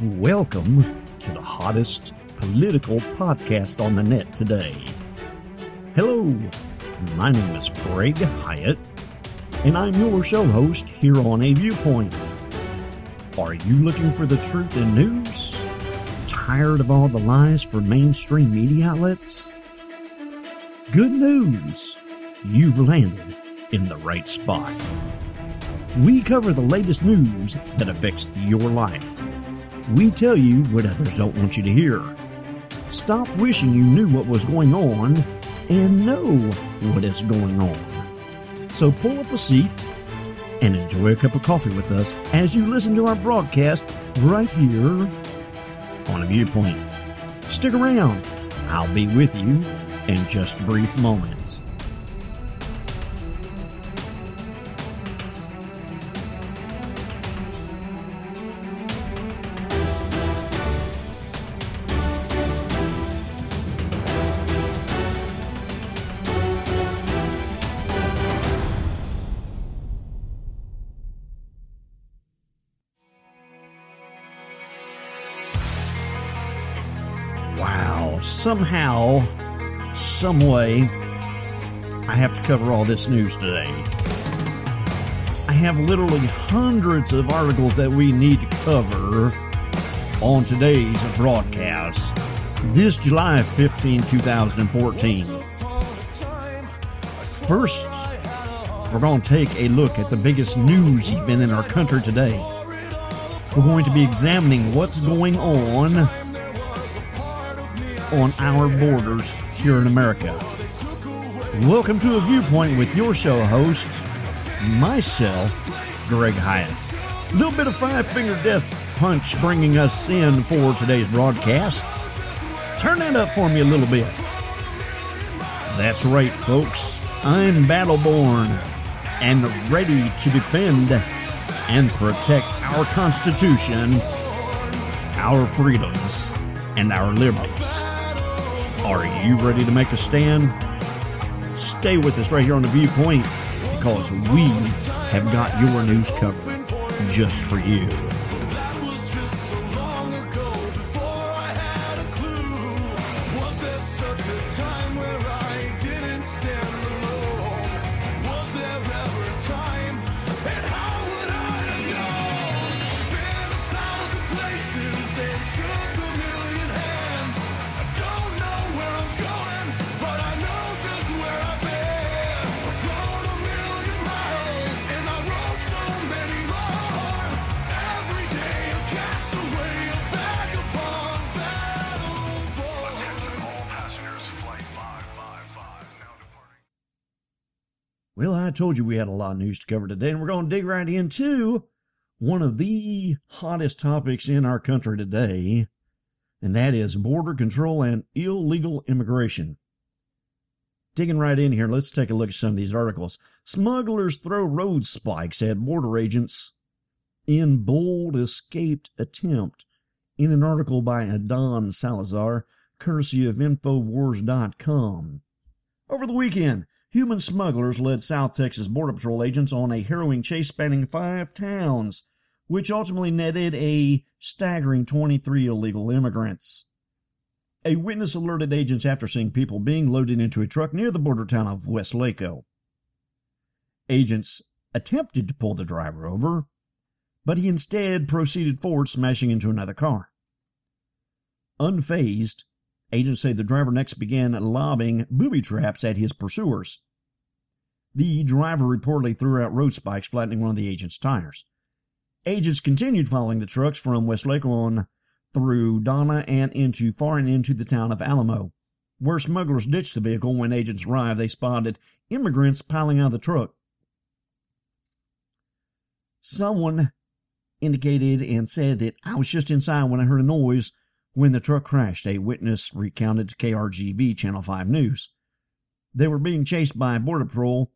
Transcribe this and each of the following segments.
Welcome to the hottest political podcast on the net today. Hello, my name is Greg Hyatt, and I'm your show host here on A Viewpoint. Are you looking for the truth in news? Tired of all the lies from mainstream media outlets? Good news! You've landed in the right spot. We cover the latest news that affects your life. We tell you what others don't want you to hear. Stop wishing you knew what was going on and know what is going on. So pull up a seat and enjoy a cup of coffee with us as you listen to our broadcast right here on a viewpoint. Stick around. I'll be with you in just a brief moment. Somehow, some way, I have to cover all this news today. I have literally hundreds of articles that we need to cover on today's broadcast. This July 15, 2014. First, we're going to take a look at the biggest news event in our country today. We're going to be examining what's going on on our borders here in America. Welcome to a viewpoint with your show host, myself, Greg Hyatt. A little bit of five finger death punch bringing us in for today's broadcast. Turn that up for me a little bit. That's right, folks. I'm battleborn and ready to defend and protect our Constitution, our freedoms, and our liberties. Are you ready to make a stand? Stay with us right here on the Viewpoint because we have got your news covered just for you. Had a lot of news to cover today, and we're going to dig right into one of the hottest topics in our country today, and that is border control and illegal immigration. Digging right in here, let's take a look at some of these articles. Smugglers throw road spikes at border agents in bold escaped attempt in an article by Adan Salazar, courtesy of Infowars.com. Over the weekend, human smugglers led South Texas Border Patrol agents on a harrowing chase spanning five towns, which ultimately netted a staggering 23 illegal immigrants. A witness alerted agents after seeing people being loaded into a truck near the border town of Weslaco. Agents attempted to pull the driver over, but he instead proceeded forward, smashing into another car. Unfazed, agents say the driver next began lobbing booby traps at his pursuers. The driver reportedly threw out road spikes, flattening one of the agent's tires. Agents continued following the trucks from Weslaco through Donna and into far and into the town of Alamo. Where smugglers ditched the vehicle when agents arrived, they spotted immigrants piling out of the truck. Someone indicated and said that I was just inside when I heard a noise when the truck crashed, a witness recounted to KRGV Channel 5 News. They were being chased by Border Patrol.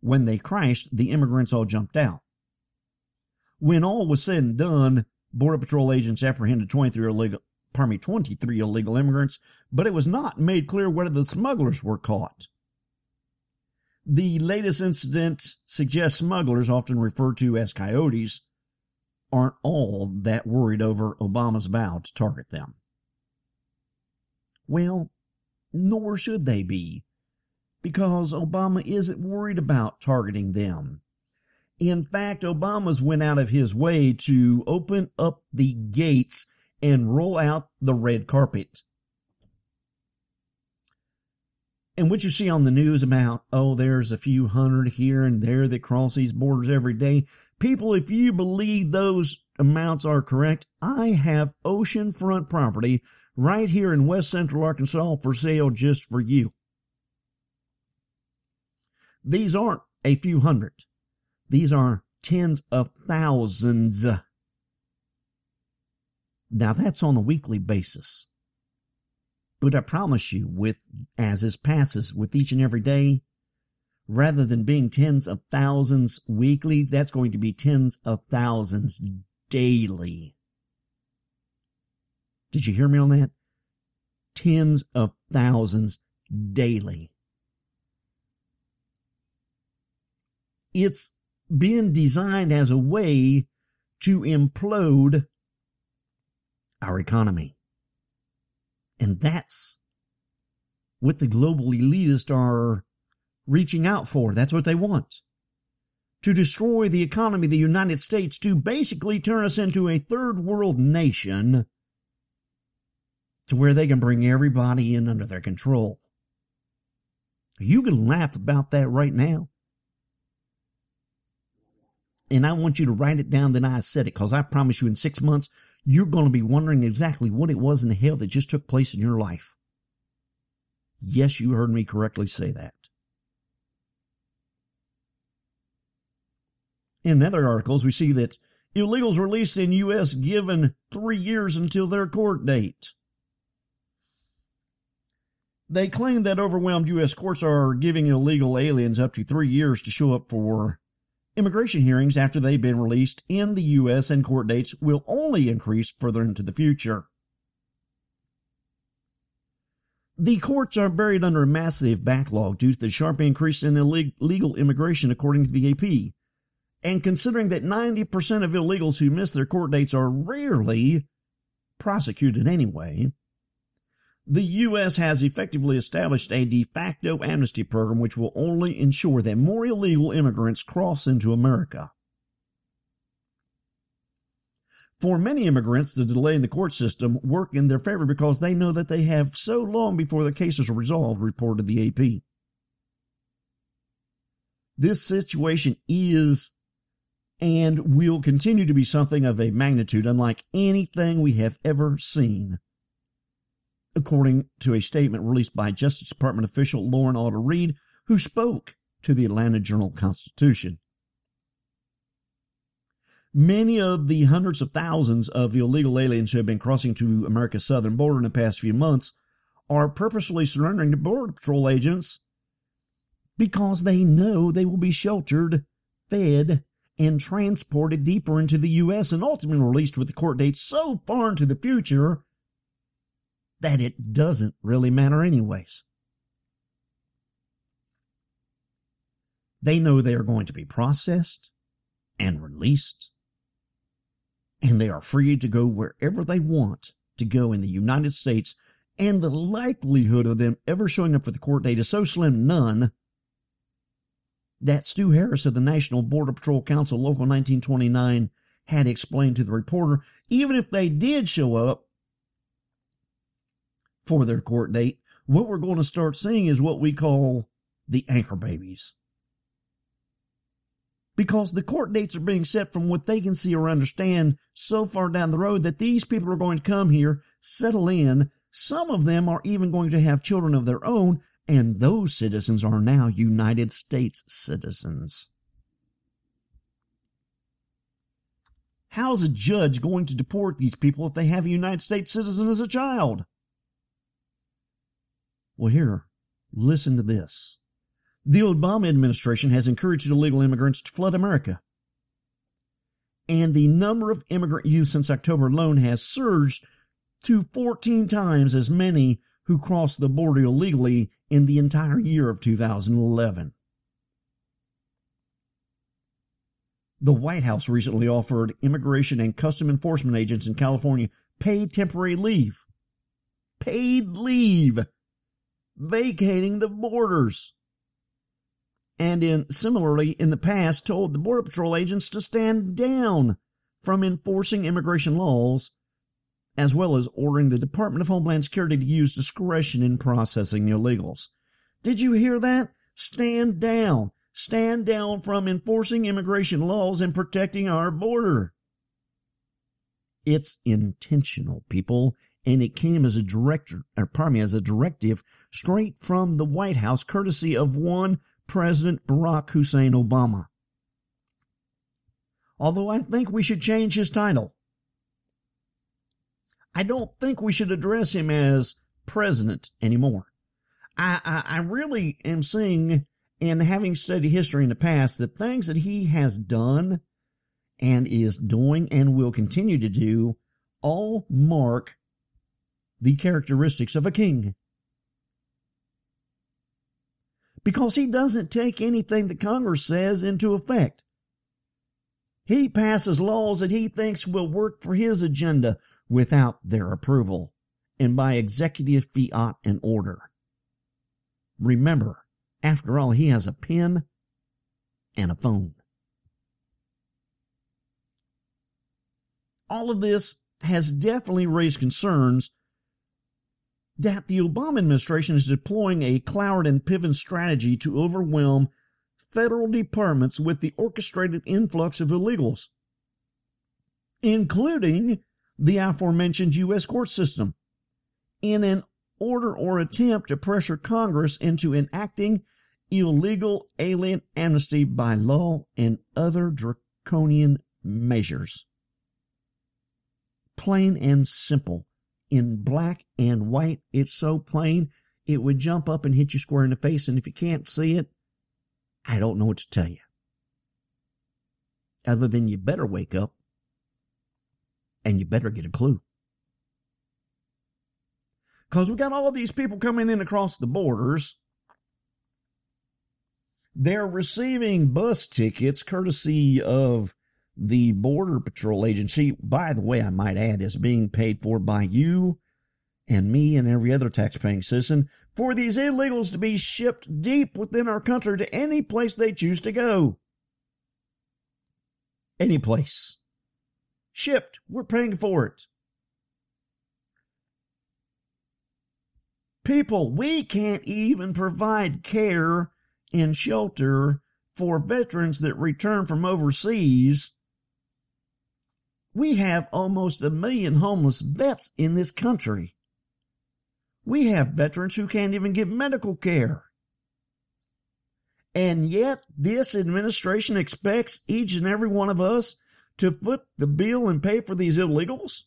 When they crashed, the immigrants all jumped out. When all was said and done, Border Patrol agents apprehended 23 illegal, pardon me, 23 illegal immigrants, but it was not made clear whether the smugglers were caught. The latest incident suggests smugglers, often referred to as coyotes, aren't all that worried over Obama's vow to target them. Well, nor should they be, because Obama isn't worried about targeting them. In fact, Obama's went out of his way to open up the gates and roll out the red carpet. And what you see on the news about, oh, there's a few hundred here and there that cross these borders every day. People, if you believe those amounts are correct, I have oceanfront property right here in west central Arkansas for sale just for you. These aren't a few hundred. These are tens of thousands. Now that's on a weekly basis. But I promise you, with as it passes with each and every day, rather than being tens of thousands weekly, that's going to be tens of thousands daily. Did you hear me on that? Tens of thousands daily. It's been designed as a way to implode our economy. And that's what the global elitists are reaching out for. That's what they want. To destroy the economy of the United States, to basically turn us into a third world nation to where they can bring everybody in under their control. You can laugh about that right now. And I want you to write it down that I said it because I promise you in six months, you're going to be wondering exactly what it was in the hell that just took place in your life. Yes, you heard me correctly say that. In other articles, we see that illegals released in U.S. given three years until their court date. They claim that overwhelmed U.S. courts are giving illegal aliens up to three years to show up for Immigration hearings after they've been released in the U.S. and court dates will only increase further into the future. The courts are buried under a massive backlog due to the sharp increase in illegal immigration, according to the AP. And considering that 90% of illegals who miss their court dates are rarely prosecuted anyway, the U.S. has effectively established a de facto amnesty program which will only ensure that more illegal immigrants cross into America. For many immigrants, the delay in the court system work in their favor because they know that they have so long before the cases are resolved, reported the AP. This situation is and will continue to be something of a magnitude unlike anything we have ever seen according to a statement released by Justice Department official Lauren Alder Reid, who spoke to the Atlanta Journal Constitution. Many of the hundreds of thousands of illegal aliens who have been crossing to America's southern border in the past few months are purposely surrendering to Border Patrol agents because they know they will be sheltered, fed, and transported deeper into the U.S. and ultimately released with the court date so far into the future that it doesn't really matter anyways. They know they are going to be processed and released, and they are free to go wherever they want to go in the United States, and the likelihood of them ever showing up for the court date is so slim none that Stu Harris of the National Border Patrol Council Local 1929 had explained to the reporter, even if they did show up, for their court date, what we're going to start seeing is what we call the anchor babies. Because the court dates are being set from what they can see or understand so far down the road that these people are going to come here, settle in. Some of them are even going to have children of their own, and those citizens are now United States citizens. How's a judge going to deport these people if they have a United States citizen as a child? Well, here, listen to this. The Obama administration has encouraged illegal immigrants to flood America. And the number of immigrant youth since October alone has surged to 14 times as many who crossed the border illegally in the entire year of 2011. The White House recently offered immigration and custom enforcement agents in California paid temporary leave. Paid leave. Vacating the borders. And in similarly in the past told the Border Patrol agents to stand down from enforcing immigration laws, as well as ordering the Department of Homeland Security to use discretion in processing the illegals. Did you hear that? Stand down stand down from enforcing immigration laws and protecting our border. It's intentional, people, and it came as a director, or pardon me, as a directive straight from the White House, courtesy of one President Barack Hussein Obama. Although I think we should change his title. I don't think we should address him as president anymore. I, I, I really am seeing and having studied history in the past, the things that he has done and is doing and will continue to do all mark the characteristics of a king. Because he doesn't take anything that Congress says into effect. He passes laws that he thinks will work for his agenda without their approval and by executive fiat and order. Remember, after all, he has a pen and a phone. All of this has definitely raised concerns that the Obama administration is deploying a Cloward and Piven strategy to overwhelm federal departments with the orchestrated influx of illegals, including the aforementioned U.S. court system, in an order or attempt to pressure Congress into enacting illegal alien amnesty by law and other draconian measures. Plain and simple. In black and white, it's so plain it would jump up and hit you square in the face, and if you can't see it, I don't know what to tell you. Other than you better wake up and you better get a clue. Because we got all these people coming in across the borders. They're receiving bus tickets courtesy of the Border Patrol Agency. By the way, I might add, is being paid for by you and me and every other taxpaying citizen for these illegals to be shipped deep within our country to any place they choose to go. Any place. Shipped. We're paying for it. People, we can't even provide care and shelter for veterans that return from overseas. We have almost a million homeless vets in this country. We have veterans who can't even get medical care. And yet, this administration expects each and every one of us to foot the bill and pay for these illegals?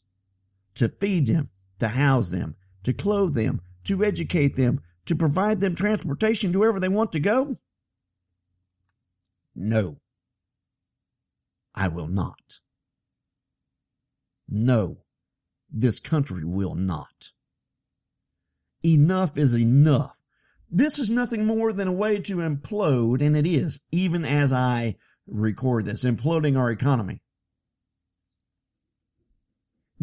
To feed them, to house them, to clothe them, to educate them, to provide them transportation to wherever they want to go? No. I will not. No, this country will not. Enough is enough. This is nothing more than a way to implode, and it is, even as I record this, imploding our economy.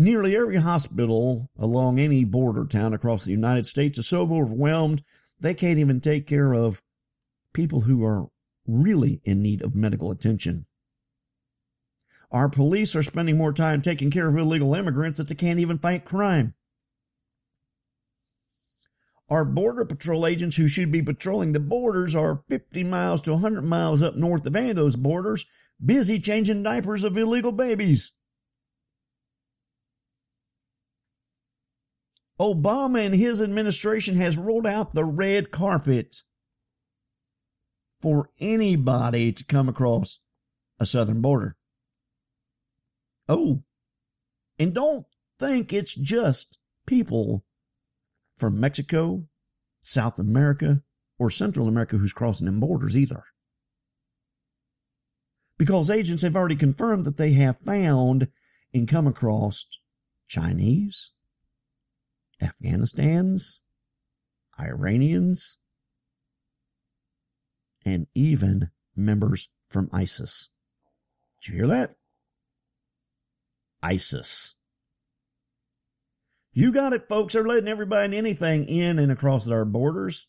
Nearly every hospital along any border town across the United States is so overwhelmed they can't even take care of people who are really in need of medical attention. Our police are spending more time taking care of illegal immigrants that they can't even fight crime. Our Border Patrol agents who should be patrolling the borders are 50 miles to 100 miles up north of any of those borders, busy changing diapers of illegal babies. Obama and his administration has rolled out the red carpet for anybody to come across a southern border. Oh, and don't think it's just people from Mexico, South America, or Central America who's crossing them borders either. Because agents have already confirmed that they have found and come across Chinese, Afghanistan's, Iranians, and even members from ISIS. Did you hear that? ISIS. You got it, folks. They're letting everybody and anything in and across our borders.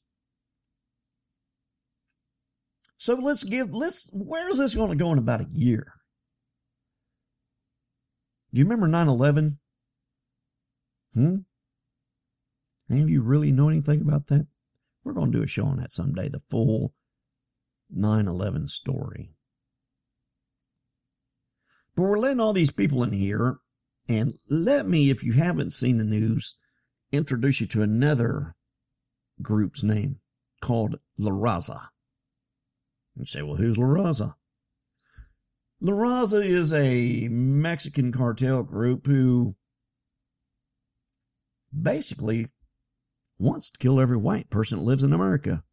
So let's give, let's, where is this going to go in about a year? Do you remember 9 11? Hmm? Any of you really know anything about that? We're going to do a show on that someday, the full 9 11 story. But we're letting all these people in here, and let me, if you haven't seen the news, introduce you to another group's name called La Raza. You say, well, who's La Raza? La Raza is a Mexican cartel group who basically wants to kill every white person that lives in America.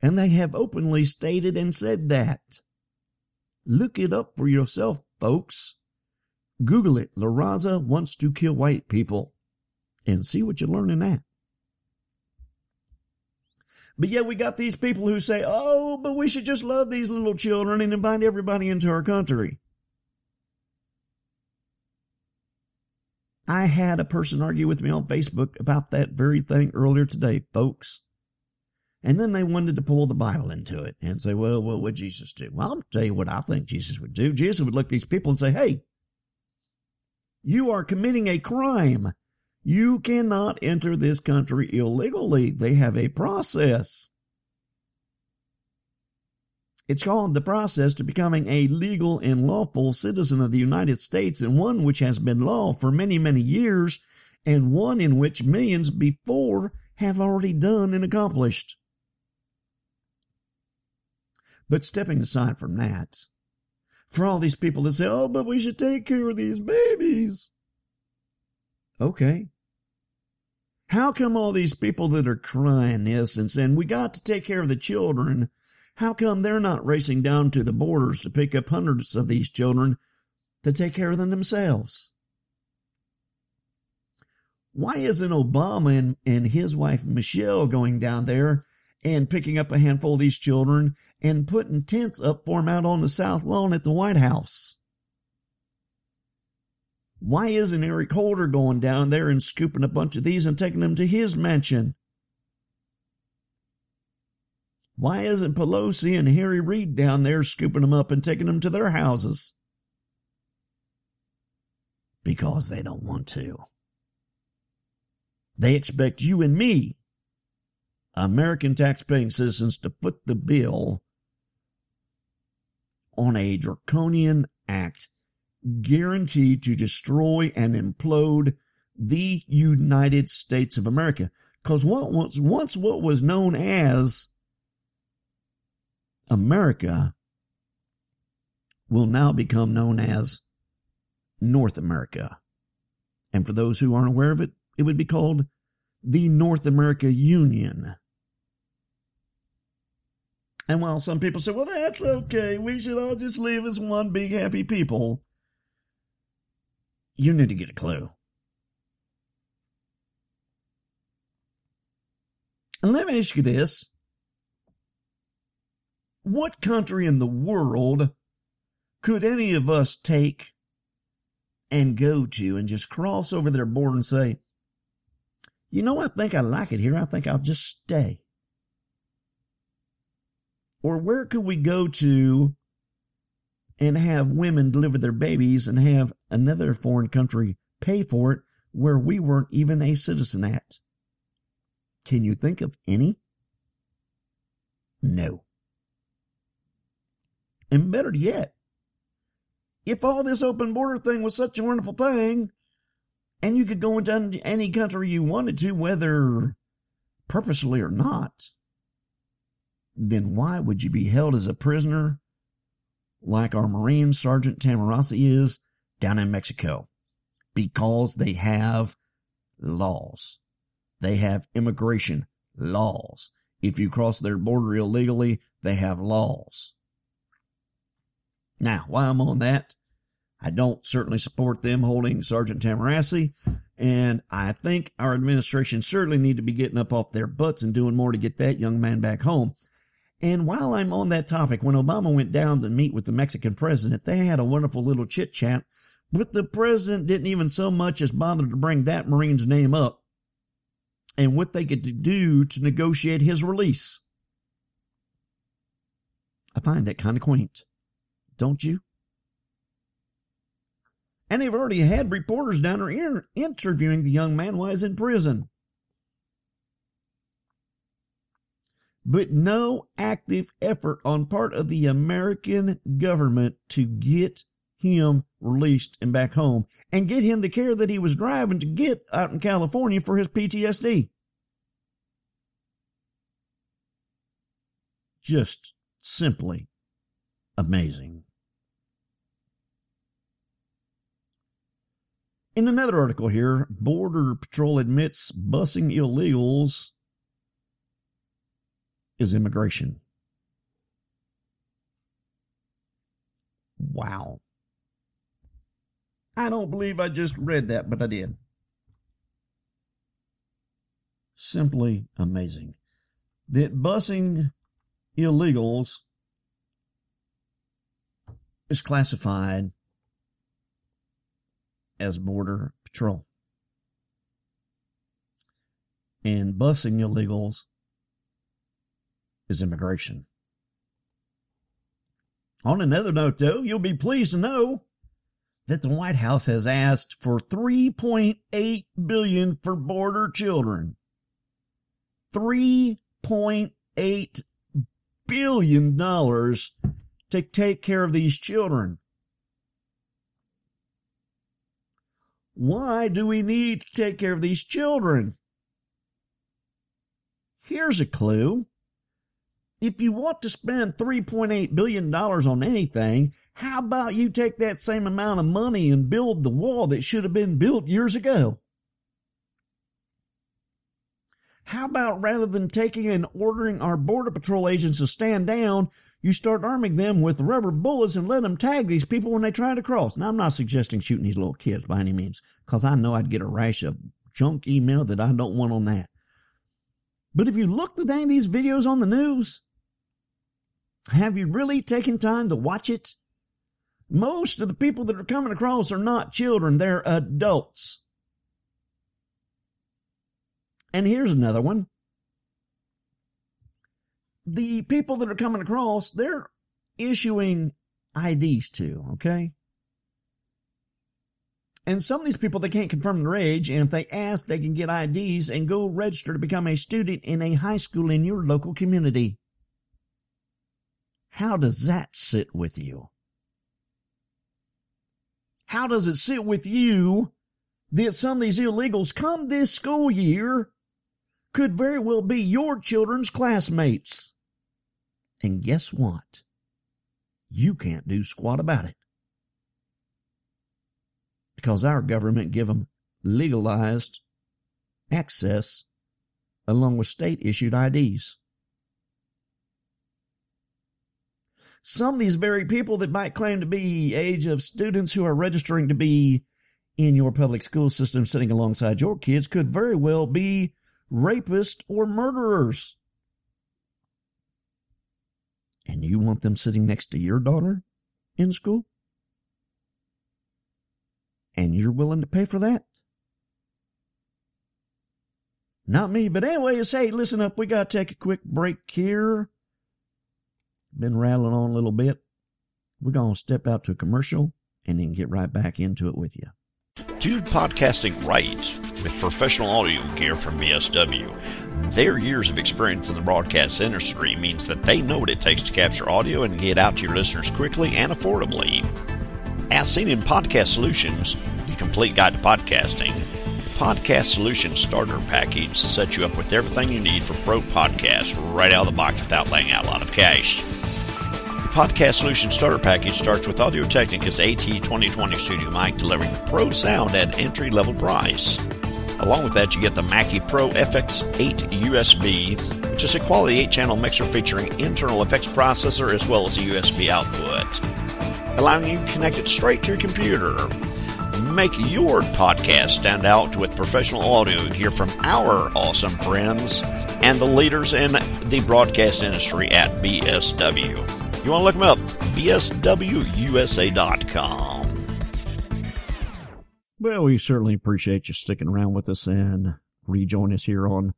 And they have openly stated and said that. Look it up for yourself, folks. Google it. La Raza wants to kill white people and see what you learn in that. But yet we got these people who say, oh, but we should just love these little children and invite everybody into our country. I had a person argue with me on Facebook about that very thing earlier today, folks. And then they wanted to pull the Bible into it and say, well, what would Jesus do? Well, I'll tell you what I think Jesus would do. Jesus would look at these people and say, hey, you are committing a crime. You cannot enter this country illegally. They have a process. It's called the process to becoming a legal and lawful citizen of the United States and one which has been law for many, many years and one in which millions before have already done and accomplished. But stepping aside from that, for all these people that say, oh, but we should take care of these babies. Okay. How come all these people that are crying this and saying, we got to take care of the children, how come they're not racing down to the borders to pick up hundreds of these children to take care of them themselves? Why isn't Obama and, and his wife Michelle going down there and picking up a handful of these children and putting tents up for them out on the south lawn at the White House? Why isn't Eric Holder going down there and scooping a bunch of these and taking them to his mansion? Why isn't Pelosi and Harry Reid down there scooping them up and taking them to their houses? Because they don't want to. They expect you and me American taxpaying citizens to foot the bill on a draconian act guaranteed to destroy and implode the United States of America. Because what was once what was known as America will now become known as North America. And for those who aren't aware of it, it would be called the North America Union. And while some people say, well, that's okay, we should all just live as one big happy people, you need to get a clue. And let me ask you this. What country in the world could any of us take and go to and just cross over their border and say, you know, I think I like it here. I think I'll just stay. Or where could we go to and have women deliver their babies and have another foreign country pay for it where we weren't even a citizen at? Can you think of any? No. And better yet, if all this open border thing was such a wonderful thing, and you could go into any country you wanted to, whether purposely or not, then why would you be held as a prisoner like our Marine Sergeant Tahmooressi is down in Mexico? Because they have laws. They have immigration laws. If you cross their border illegally, they have laws. Now, while I'm on that, I don't certainly support them holding Sergeant Tahmooressi, and I think our administration certainly need to be getting up off their butts and doing more to get that young man back home. And while I'm on that topic, when Obama went down to meet with the Mexican president, they had a wonderful little chit chat, but the president didn't even so much as bother to bring that Marine's name up and what they could do to negotiate his release. I find that kind of quaint, don't you? And they've already had reporters down there interviewing the young man while he's in prison. But no active effort on part of the American government to get him released and back home and get him the care that he was driving to get out in California for his PTSD. Just simply amazing. In another article here, Border Patrol admits busing illegals is immigration. Wow. I don't believe I just read that, but I did. Simply amazing. That busing illegals is classified as Border Patrol. And busing illegals is immigration. On another note, though, you'll be pleased to know that the White House has asked for 3.8 billion for border children. 3.8 billion dollars to take care of these children. Why do we need to take care of these children? Here's a clue. If you want to spend $3.8 billion on anything, how about you take that same amount of money and build the wall that should have been built years ago? How about rather than taking and ordering our Border Patrol agents to stand down, you start arming them with rubber bullets and let them tag these people when they try to cross? Now, I'm not suggesting shooting these little kids by any means, because I know I'd get a rash of junk email that I don't want on that. But if you look at any of these videos on the news, have you really taken time to watch it? Most of the people that are coming across are not children, they're adults. And here's another one. The people that are coming across, they're issuing IDs to, okay? And some of these people, they can't confirm their age, and if they ask, they can get IDs and go register to become a student in a high school in your local community. How does that sit with you? How does it sit with you that some of these illegals come this school year could very well be your children's classmates? And guess what? You can't do squat about it. Because our government give them legalized access along with state issued IDs. some of these very people that might claim to be age of students who are registering to be in your public school system sitting alongside your kids could very well be rapists or murderers. And you want them sitting next to your daughter in school? And you're willing to pay for that? Not me, but anyway, hey, listen up. We got to take a quick break here been rattling on a little bit. We're going to step out to a commercial and then get right back into it with you. Do podcasting right with professional audio gear from BSW. Their years of experience in the broadcast industry means that they know what it takes to capture audio and get out to your listeners quickly and affordably. As seen in Podcast Solutions, the complete guide to podcasting, Podcast Solutions Starter Package sets you up with everything you need for pro podcasts right out of the box without laying out a lot of cash. Podcast Solution Starter Package starts with Audio Technica's AT 2020 Studio Mic, delivering pro sound at entry level price. Along with that, you get the Mackie Pro FX8 USB, which is a quality 8 channel mixer featuring internal effects processor as well as a USB output, allowing you to connect it straight to your computer. make your podcast stand out with professional audio Hear from our awesome friends and the leaders in the broadcast industry at BSW. You want to look them up, bswusa.com. Well, we certainly appreciate you sticking around with us and rejoin us here on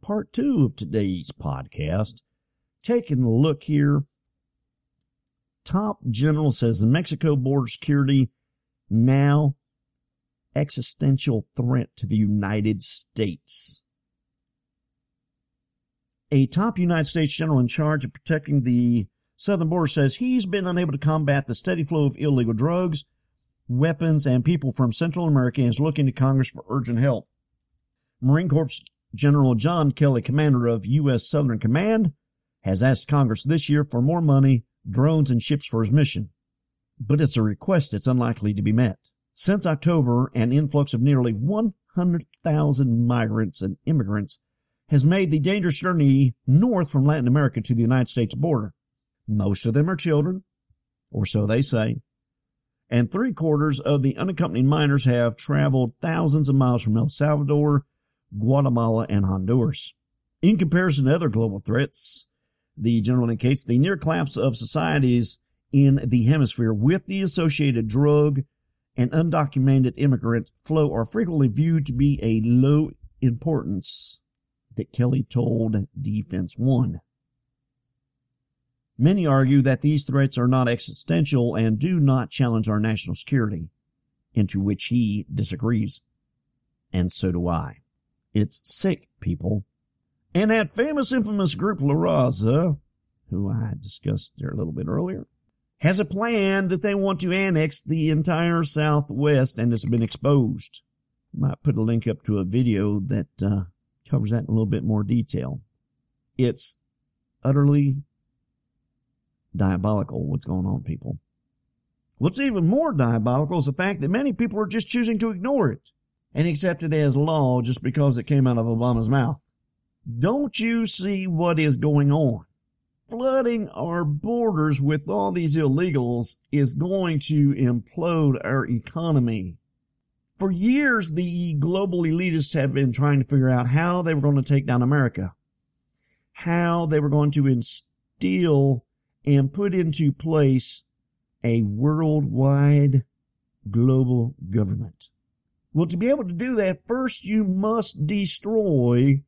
part two of today's podcast. Taking a look here top general says Mexico border security now existential threat to the United States. A top United States general in charge of protecting the southern border says he's been unable to combat the steady flow of illegal drugs, weapons, and people from Central America and is looking to Congress for urgent help. Marine Corps General John Kelly, commander of U.S. Southern Command, has asked Congress this year for more money drones and ships for his mission. But it's a request that's unlikely to be met. Since October, an influx of nearly 100,000 migrants and immigrants has made the dangerous journey north from Latin America to the United States border. Most of them are children, or so they say. And three quarters of the unaccompanied minors have traveled thousands of miles from El Salvador, Guatemala, and Honduras. In comparison to other global threats, the general indicates the near collapse of societies in the hemisphere with the associated drug and undocumented immigrant flow are frequently viewed to be a low importance that Kelly told Defense One. Many argue that these threats are not existential and do not challenge our national security, into which he disagrees. And so do I. It's sick, people. And that famous infamous group La Raza, who I discussed there a little bit earlier, has a plan that they want to annex the entire Southwest and it's been exposed. Might put a link up to a video that uh, covers that in a little bit more detail. It's utterly diabolical what's going on, people. What's even more diabolical is the fact that many people are just choosing to ignore it and accept it as law just because it came out of Obama's mouth. Don't you see what is going on? Flooding our borders with all these illegals is going to implode our economy. For years, the global elitists have been trying to figure out how they were going to take down America, how they were going to instill and put into place a worldwide global government. Well, to be able to do that, first you must destroy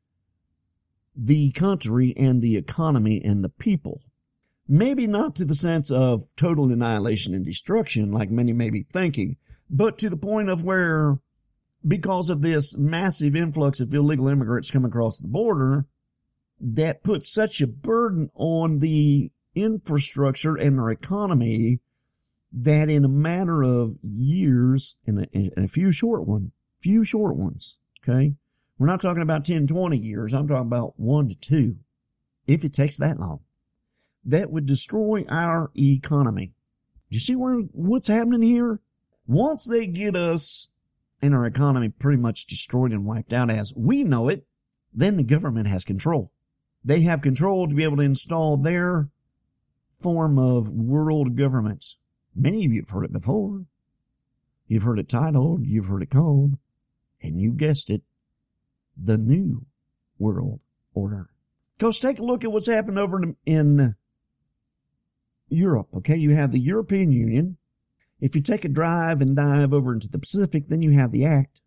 the country and the economy and the people. Maybe not to the sense of total annihilation and destruction like many may be thinking, but to the point of where because of this massive influx of illegal immigrants coming across the border, that puts such a burden on the infrastructure and our economy that in a matter of years, and a, and a few short one, few short ones, okay, we're not talking about 10, 20 years. I'm talking about one to two. If it takes that long, that would destroy our economy. Do you see where, what's happening here? Once they get us and our economy pretty much destroyed and wiped out as we know it, then the government has control. They have control to be able to install their form of world government. Many of you have heard it before. You've heard it titled, you've heard it called, and you guessed it, the new world order. Because take a look at what's happened over in Europe. Okay. You have the European Union. If you take a drive and dive over into the Pacific, then you have the Act.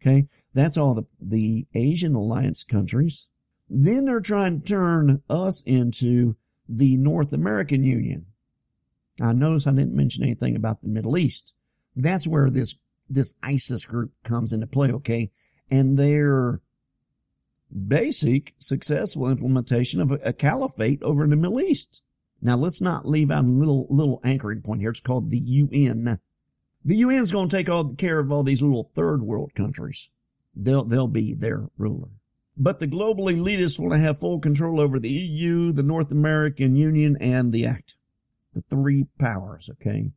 Okay. That's all the, the Asian alliance countries. Then they're trying to turn us into the North American Union. I notice I didn't mention anything about the Middle East. That's where this, this ISIS group comes into play. Okay and their basic successful implementation of a, a caliphate over in the Middle East. Now let's not leave out a little, little anchoring point here. It's called the UN. The UN's going to take all care of all these little third world countries. They'll, they'll be their ruler. But the global elitists want to have full control over the EU, the North American Union, and the Act. The three powers, okay?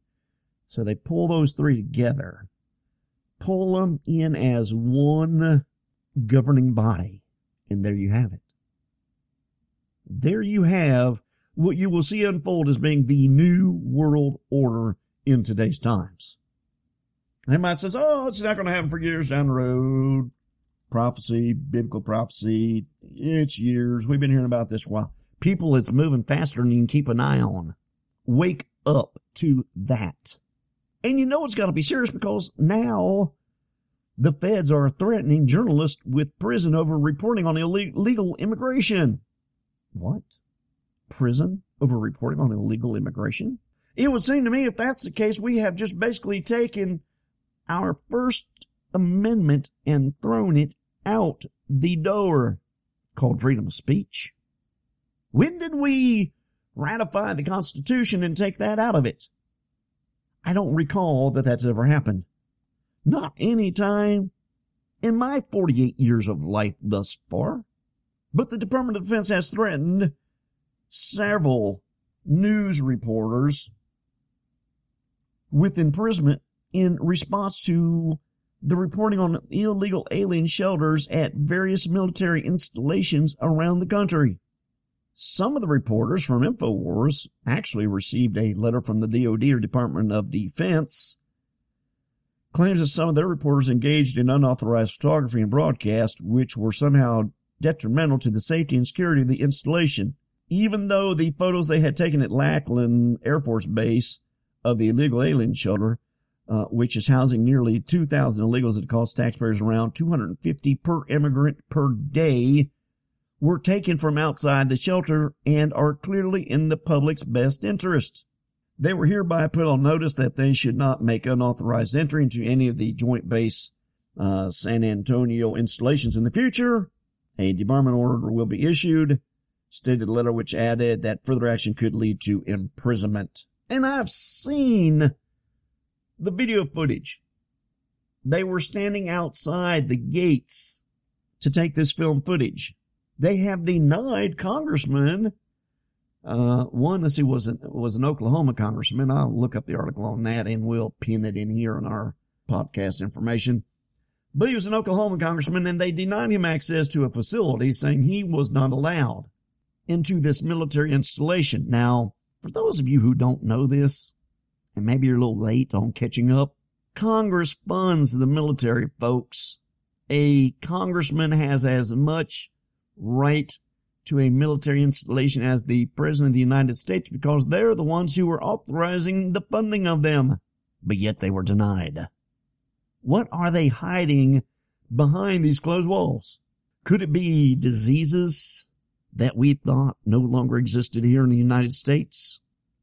So they pull those three together pull them in as one governing body. And there you have it. There you have what you will see unfold as being the new world order in today's times. Everybody says, oh, it's not going to happen for years down the road. Prophecy, biblical prophecy. It's years. We've been hearing about this while. People, it's moving faster than you can keep an eye on. Wake up to that. And you know it's got to be serious because now the feds are threatening journalists with prison over reporting on illegal immigration. What? Prison over reporting on illegal immigration? It would seem to me if that's the case, we have just basically taken our First Amendment and thrown it out the door called freedom of speech. When did we ratify the Constitution and take that out of it? I don't recall that that's ever happened. Not any time in my 48 years of life thus far. But the Department of Defense has threatened several news reporters with imprisonment in response to the reporting on illegal alien shelters at various military installations around the country. Some of the reporters from InfoWars actually received a letter from the DoD or Department of Defense claims that some of their reporters engaged in unauthorized photography and broadcast, which were somehow detrimental to the safety and security of the installation, even though the photos they had taken at Lackland Air Force Base of the illegal alien shelter, uh, which is housing nearly 2,000 illegals that cost taxpayers around 250 per immigrant per day, were taken from outside the shelter and are clearly in the public's best interest. They were hereby put on notice that they should not make unauthorized entry into any of the Joint Base uh, San Antonio installations in the future. A debarment order will be issued, stated a letter which added that further action could lead to imprisonment. And I've seen the video footage. They were standing outside the gates to take this film footage. They have denied Congressman. uh, one, let's see, was an, was an Oklahoma congressman. I'll look up the article on that and we'll pin it in here on our podcast information. But he was an Oklahoma congressman and they denied him access to a facility saying he was not allowed into this military installation. Now, for those of you who don't know this, and maybe you're a little late on catching up, Congress funds the military folks. A congressman has as much right to a military installation as the President of the United States because they're the ones who were authorizing the funding of them. But yet they were denied. What are they hiding behind these closed walls? Could it be diseases that we thought no longer existed here in the United States?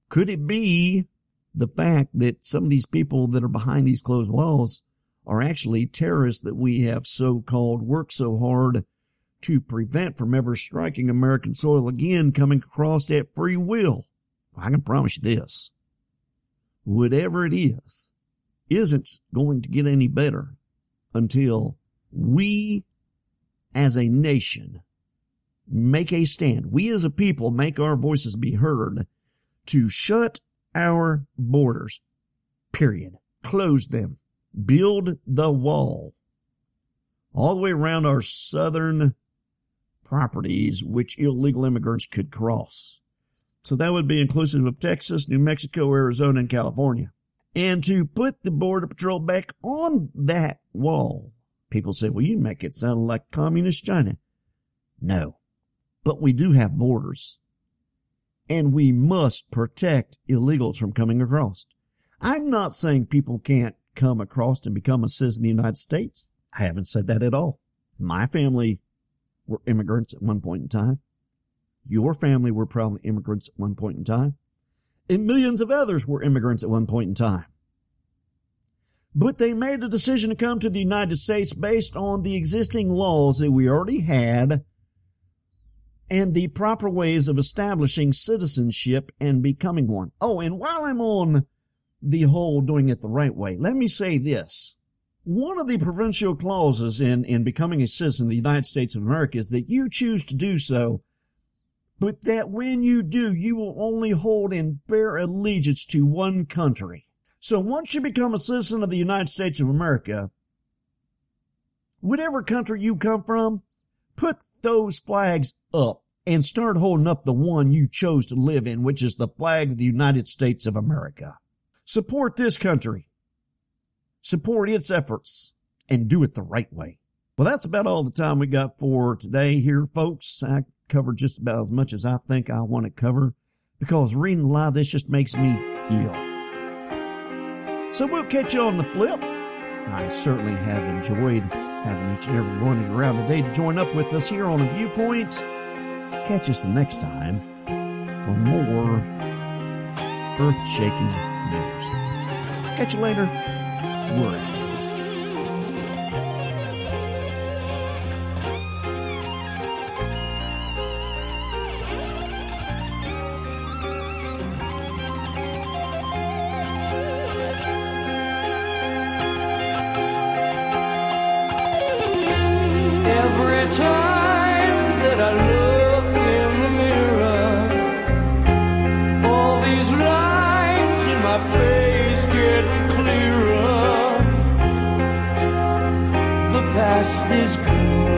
Could it be the fact that some of these people that are behind these closed walls are actually terrorists that we have so called worked so hard to prevent from ever striking American soil again coming across at free will. I can promise you this. Whatever it is, isn't going to get any better until we as a nation make a stand. We as a people make our voices be heard to shut our borders. Period. Close them. Build the wall all the way around our southern properties which illegal immigrants could cross. So that would be inclusive of Texas, New Mexico, Arizona, and California. And to put the Border Patrol back on that wall, people say, well, you make it sound like communist China. No, but we do have borders and we must protect illegals from coming across. I'm not saying people can't come across and become a citizen of the United States. I haven't said that at all. My family were immigrants at one point in time. Your family were probably immigrants at one point in time. And millions of others were immigrants at one point in time. But they made a decision to come to the United States based on the existing laws that we already had and the proper ways of establishing citizenship and becoming one. Oh, and while I'm on the whole doing it the right way, let me say this. One of the provincial clauses in, in becoming a citizen of the United States of America is that you choose to do so, but that when you do, you will only hold and bear allegiance to one country. So once you become a citizen of the United States of America, whatever country you come from, put those flags up and start holding up the one you chose to live in, which is the flag of the United States of America. Support this country. support its efforts, and do it the right way. Well, that's about all the time we got for today here, folks. I covered just about as much as I think I want to cover because reading live, this just makes me ill. So we'll catch you on the flip. I certainly have enjoyed having each and every one of you around today to join up with us here on a viewpoint. Catch us next time for more earth shaking news. Catch you later. We're out. Past is.